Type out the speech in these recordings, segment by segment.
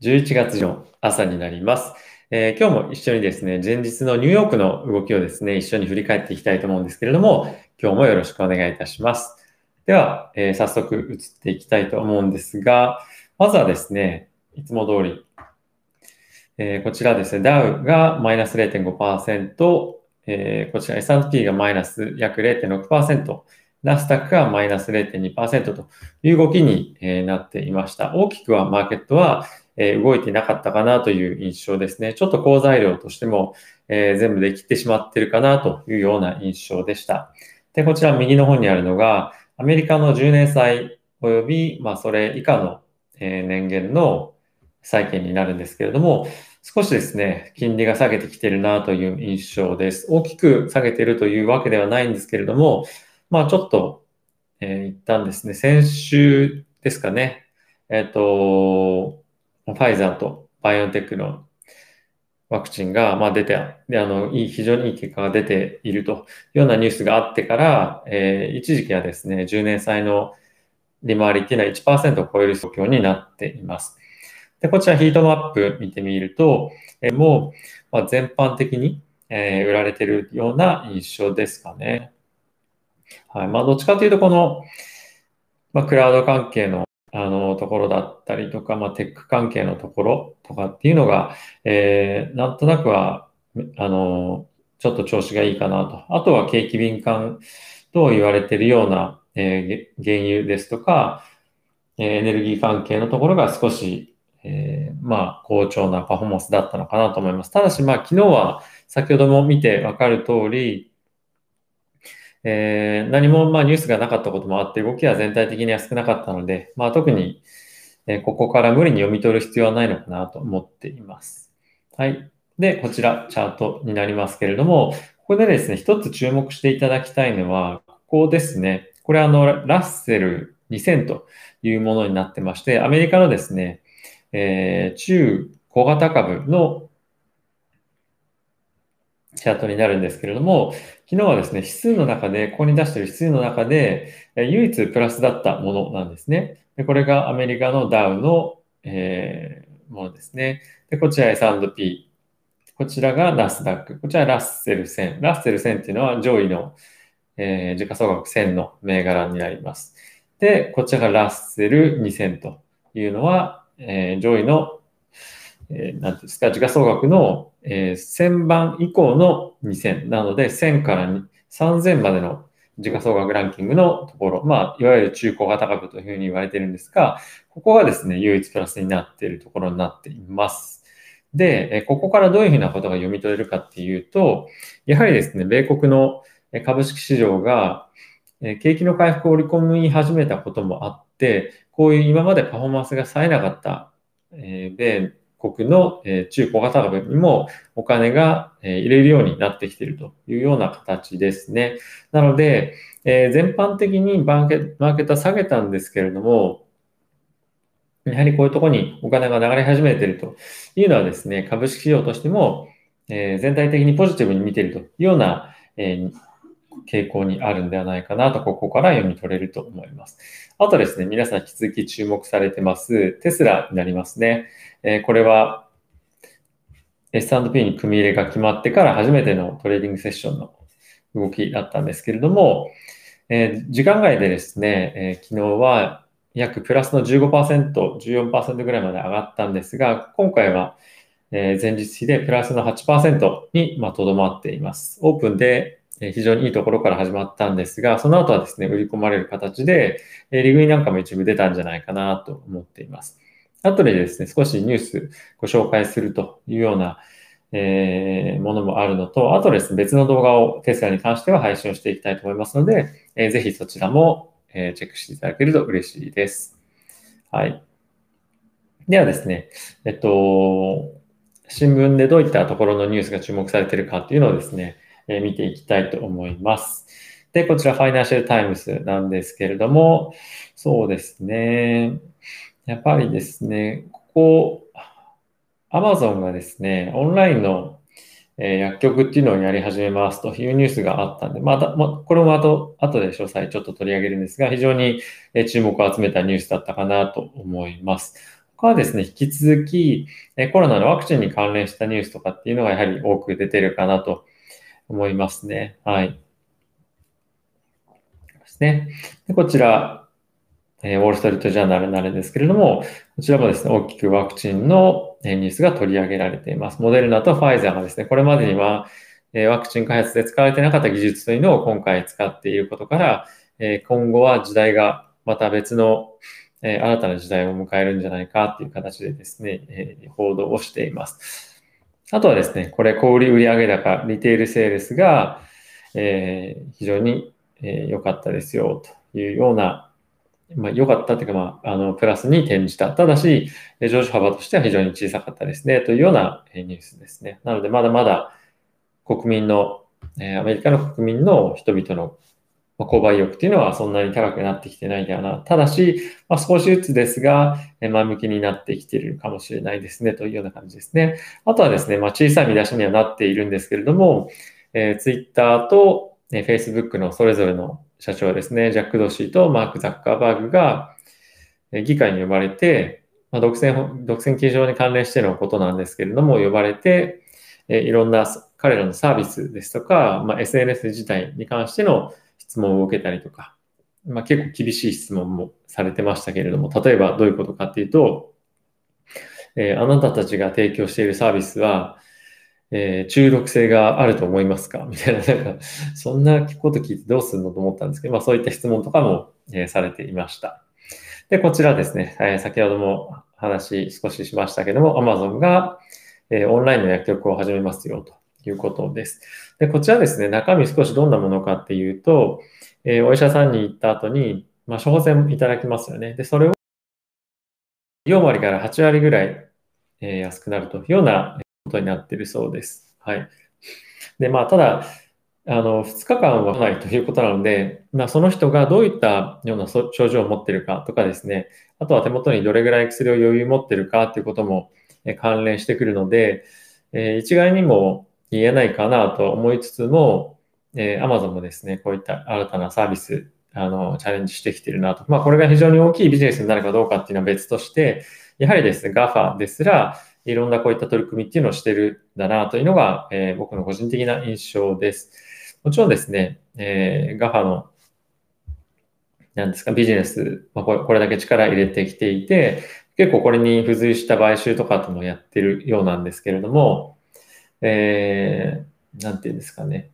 11月の朝になります。えー、今日も一緒にですね、前日のニューヨークの動きをですね、一緒に振り返っていきたいと思うんですけれども、今日もよろしくお願いいたします。では、えー、早速移っていきたいと思うんですが、まずはですね、いつも通り、えー、こちらですね、ダウがマイナス0.5%、えー、こちら S&P がマイナス約0.6%、ナスダックがマイナス0.2%という動きになっていました。大きくはマーケットはえ動いてなかったかなという印象ですね。ちょっと好材料としてもえ全部できてしまってるかなというような印象でした。で、こちら右の方にあるのが、アメリカの10年債及び、まあ、それ以下のえ年限の債券になるんですけれども、少しですね、金利が下げてきてるなという印象です。大きく下げてるというわけではないんですけれども、まあちょっと、えー、一旦ですね、先週ですかね、えっ、ー、と、ファイザーとバイオンテックのワクチンが、まあ、出て、で、あの、いい、非常にいい結果が出ているというようなニュースがあってから、えー、一時期はですね、10年債の利回りっていうのは1%を超える状況になっています。で、こちらヒートマップ見てみると、えー、もう、まあ、全般的に、えー、売られているような印象ですかね。はい。まあ、どっちかというと、この、まあ、クラウド関係の、あの、ところだったりとか、まあ、テック関係のところとかっていうのが、えー、なんとなくは、あの、ちょっと調子がいいかなと。あとは景気敏感と言われているような、えー、原油ですとかえ、エネルギー関係のところが少し、えー、まあ、好調なパフォーマンスだったのかなと思います。ただし、まあ、昨日は先ほども見てわかる通り、えー、何もまあニュースがなかったこともあって、動きは全体的には少なかったので、まあ、特に、えここから無理に読み取る必要はないのかなと思っています。はい。で、こちら、チャートになりますけれども、ここでですね、一つ注目していただきたいのは、ここですね。これあの、ラッセル2000というものになってまして、アメリカのですね、えー、中小型株のチャートになるんですけれども、昨日はですね、指数の中で、ここに出している指数の中で、唯一プラスだったものなんですね。でこれがアメリカのダウの、えー、ものですね。で、こちら S&P。こちらがナスダック。こちらラッセル1000。ラッセル1000っていうのは上位の、えー、時価総額1000の銘柄になります。で、こちらがラッセル2000というのは、えー、上位のえー、なんですか、時価総額の、えー、1000番以降の2000なので、1000から3000までの時価総額ランキングのところ、まあ、いわゆる中古型株というふうに言われてるんですが、ここがですね、唯一プラスになっているところになっています。で、ここからどういうふうなことが読み取れるかっていうと、やはりですね、米国の株式市場が景気の回復を織り込み始めたこともあって、こういう今までパフォーマンスが冴えなかった米国の中小型株にもお金が入れるようになってきているというような形ですね。なので、え全般的にマーケマーケットは下げたんですけれども、やはりこういうところにお金が流れ始めているというのはですね、株式市場としても、え全体的にポジティブに見ているというような、え傾向にあるんではないかなと、ここから読み取れると思います。あとですね、皆さん引き続き注目されてます、テスラになりますね。えこれは S&P に組み入れが決まってから初めてのトレーディングセッションの動きだったんですけれども、え時間外でですね、え昨日は約プラスの15%、14%ぐらいまで上がったんですが、今回は前日比でプラスの8%にとどまっています。オープンで非常にいいところから始まったんですが、その後はですね、売り込まれる形で、利食いなんかも一部出たんじゃないかなと思っています。後でですね、少しニュースご紹介するというような、えー、ものもあるのと、あとですね、別の動画をテスラに関しては配信をしていきたいと思いますので、えー、ぜひそちらも、え、チェックしていただけると嬉しいです。はい。ではですね、えっと、新聞でどういったところのニュースが注目されているかっていうのをですね、え見ていきたいと思います。で、こちらファイナンシャルタイムズなんですけれども、そうですね。やっぱりですね、ここ、アマゾンがですね、オンラインの、え薬局っていうのをやり始めますというニュースがあったんで、また、ま、これも後、後で詳細ちょっと取り上げるんですが、非常に注目を集めたニュースだったかなと思います。他はですね、引き続き、コロナのワクチンに関連したニュースとかっていうのがやはり多く出てるかなと思いますね。はい。ですね。でこちら、えウォール・ストリート・ジャーナルになるんですけれども、こちらもですね、大きくワクチンのニュースが取り上げられています。モデルナとファイザーがですね、これまでにはえワクチン開発で使われてなかった技術というのを今回使っていることからえ、今後は時代がまた別のえ新たな時代を迎えるんじゃないかという形でですね、え報道をしています。あとはですね、これ、小売売上高、リテールセールスが、え非常に良かったですよというようなまあ、良かったというか、まあ、あの、プラスに転じた。ただし、上昇幅としては非常に小さかったですね、というようなニュースですね。なので、まだまだ国民の、えアメリカの国民の人々のま購買意欲というのはそんなに高くなってきてないんだよな。ただし、まあ、少しずつですが、前向きになってきているかもしれないですね、というような感じですね。あとはですね、まあ、小さい見出しにはなっているんですけれども、えー、Twitter と、ね、Facebook のそれぞれの社長ですね、ジャック・ドシーとマーク・ザッカーバーグが議会に呼ばれて、まあ、独占、独占禁止法に関連してのことなんですけれども、呼ばれて、えいろんな彼らのサービスですとか、まあ、SNS 自体に関しての質問を受けたりとか、まあ、結構厳しい質問もされてましたけれども、例えばどういうことかっていうと、えー、あなたたちが提供しているサービスは、えー、中毒性があると思いますか？みたいな、なんか、そんなこと聞いてどうするのと思ったんですけど、まあそういった質問とかも、えー、されていました。で、こちらですね、えー、先ほども話少ししましたけども、Amazon が、えー、オンラインの薬局を始めますよということです。で、こちらですね、中身少しどんなものかっていうと、えー、お医者さんに行った後に、まあ、処方箋いただきますよね。で、それを4割から8割ぐらい、えー、安くなるというようなことになっているそうです。はい。で、まあ、ただ、あの、2日間はないということなので、まあ、その人がどういったような症状を持っているかとかですね、あとは手元にどれぐらい薬を余裕持っているかということも関連してくるので、えー、一概にも言えないかなと思いつつも、えー、Amazon もですね、こういった新たなサービス、あの、チャレンジしてきてるなと。まあ、これが非常に大きいビジネスになるかどうかっていうのは別として、やはりですね、GAFA ですら、いろんなこういった取り組みっていうのをしてるんだなというのが、えー、僕の個人的な印象です。もちろんですね、えー、GAFA のなんですか、ビジネス、まあ、これだけ力入れてきていて、結構これに付随した買収とかともやってるようなんですけれども、えー、なんていうんですかね。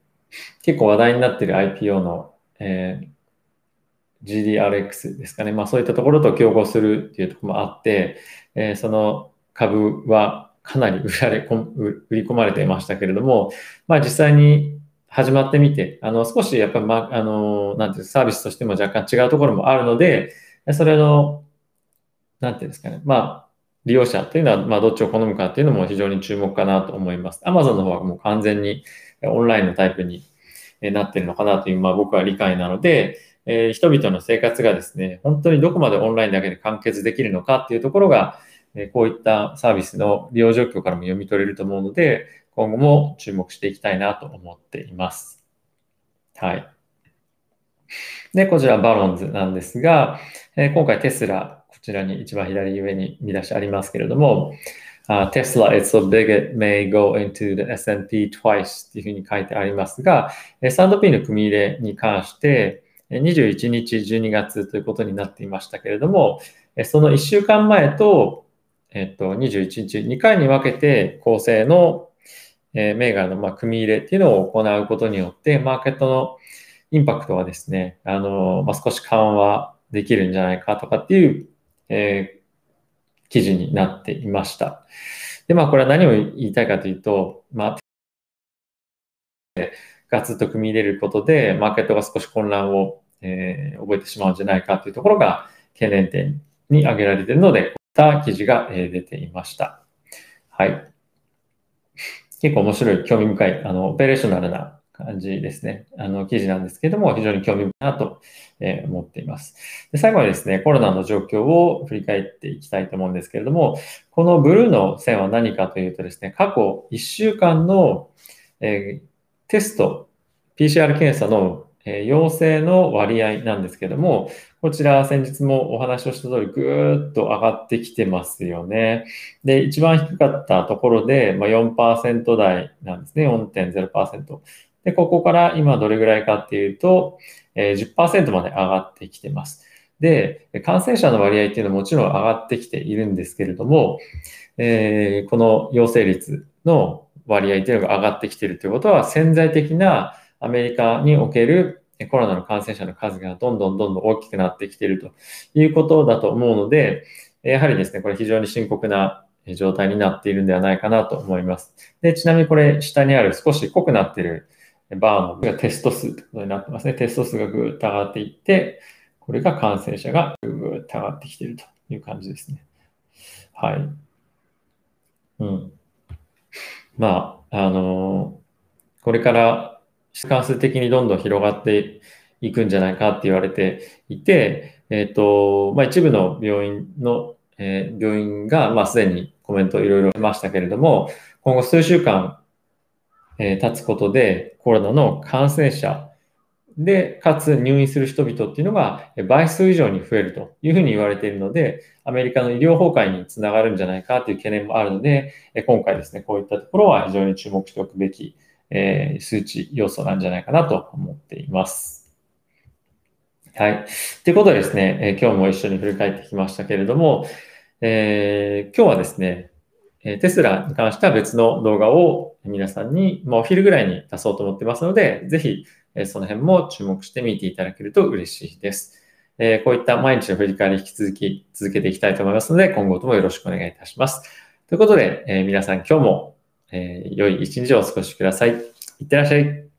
結構話題になっている IPO の、えー、GDRX ですかね。まあそういったところと競合するっていうところもあって、えー、その株はかなり売られ、売り込まれていましたけれども、まあ実際に始まってみて、あの少しやっぱり、まあ、あの、なんていうサービスとしても若干違うところもあるので、それの、なんていうんですかね、まあ、利用者というのは、まあ、どっちを好むかっていうのも非常に注目かなと思います。Amazon の方はもう完全にオンラインのタイプになっているのかなという、まあ、僕は理解なので、えー、人々の生活がですね、本当にどこまでオンラインだけで完結できるのかっていうところが、えこういったサービスの利用状況からも読み取れると思うので、今後も注目していきたいなと思っています。はい。で、こちらバロンズなんですが、え今回テスラ、こちらに一番左上に見出しありますけれども、uh, Tesla is so big it may go into the S&P twice っていうふうに書いてありますが、S&P の組み入れに関して、21日12月ということになっていましたけれども、その1週間前とえっと、21日、2回に分けて構成の、えー、銘柄の、まあ、組み入れっていうのを行うことによって、マーケットのインパクトはですね、あの、まあ、少し緩和できるんじゃないかとかっていう、えー、記事になっていました。で、まあ、これは何を言いたいかというと、まあ、ガツッと組み入れることで、マーケットが少し混乱を、えー、覚えてしまうんじゃないかというところが懸念点に挙げられているので、こういった記事がえ出ていました。はい。結構面白い、興味深い、あの、オペレーショナルな感じですね。あの、記事なんですけども、非常に興味深いなと、思っています。で最後にですね、コロナの状況を振り返っていきたいと思うんですけれども、このブルーの線は何かというとですね、過去1週間の、え、テスト、PCR 検査の、え、陽性の割合なんですけども、こちら先日もお話をした通りぐーっと上がってきてますよね。で、一番低かったところで、ま、4%台なんですね。4.0%。で、ここから今どれぐらいかっていうと、え、10%まで上がってきてます。で、感染者の割合っていうのはもちろん上がってきているんですけれども、えー、この陽性率の割合っていうのが上がってきているということは、潜在的なアメリカにおけるコロナの感染者の数がどんどんどんどん大きくなってきているということだと思うので、やはりですね、これ非常に深刻な状態になっているんではないかなと思います。で、ちなみにこれ下にある少し濃くなっているバーのテスト数ということになってますね。テスト数がぐーっと上がっていって、これが感染者がぐーっと上がってきているという感じですね。はい。うん。まあ、あのー、これから関数的にどんどん広がっていくんじゃないかって言われていて、えっ、ー、と、まあ、一部の病院の、えー、病院が、まあ、すでにコメントをいろいろしましたけれども、今後数週間、えー、経つことでコロナの感染者で、かつ入院する人々っていうのが倍数以上に増えるというふうに言われているので、アメリカの医療崩壊につながるんじゃないかという懸念もあるので、今回ですね、こういったところは非常に注目しておくべき、え数値要素なんじゃないかなと思っています。はい。ということでですね、え今日も一緒に振り返ってきましたけれども、えー、今日はですね、えテスラに関しては別の動画を皆さんに、まあ、お昼ぐらいに出そうと思ってますので、ぜひその辺も注目して見ていただけると嬉しいです。えこういった毎日の振り返り引き続き続けていきたいと思いますので、今後ともよろしくお願いいたします。ということで、え皆さん今日も、え良い一日をお過ごしください。いってらっしゃい。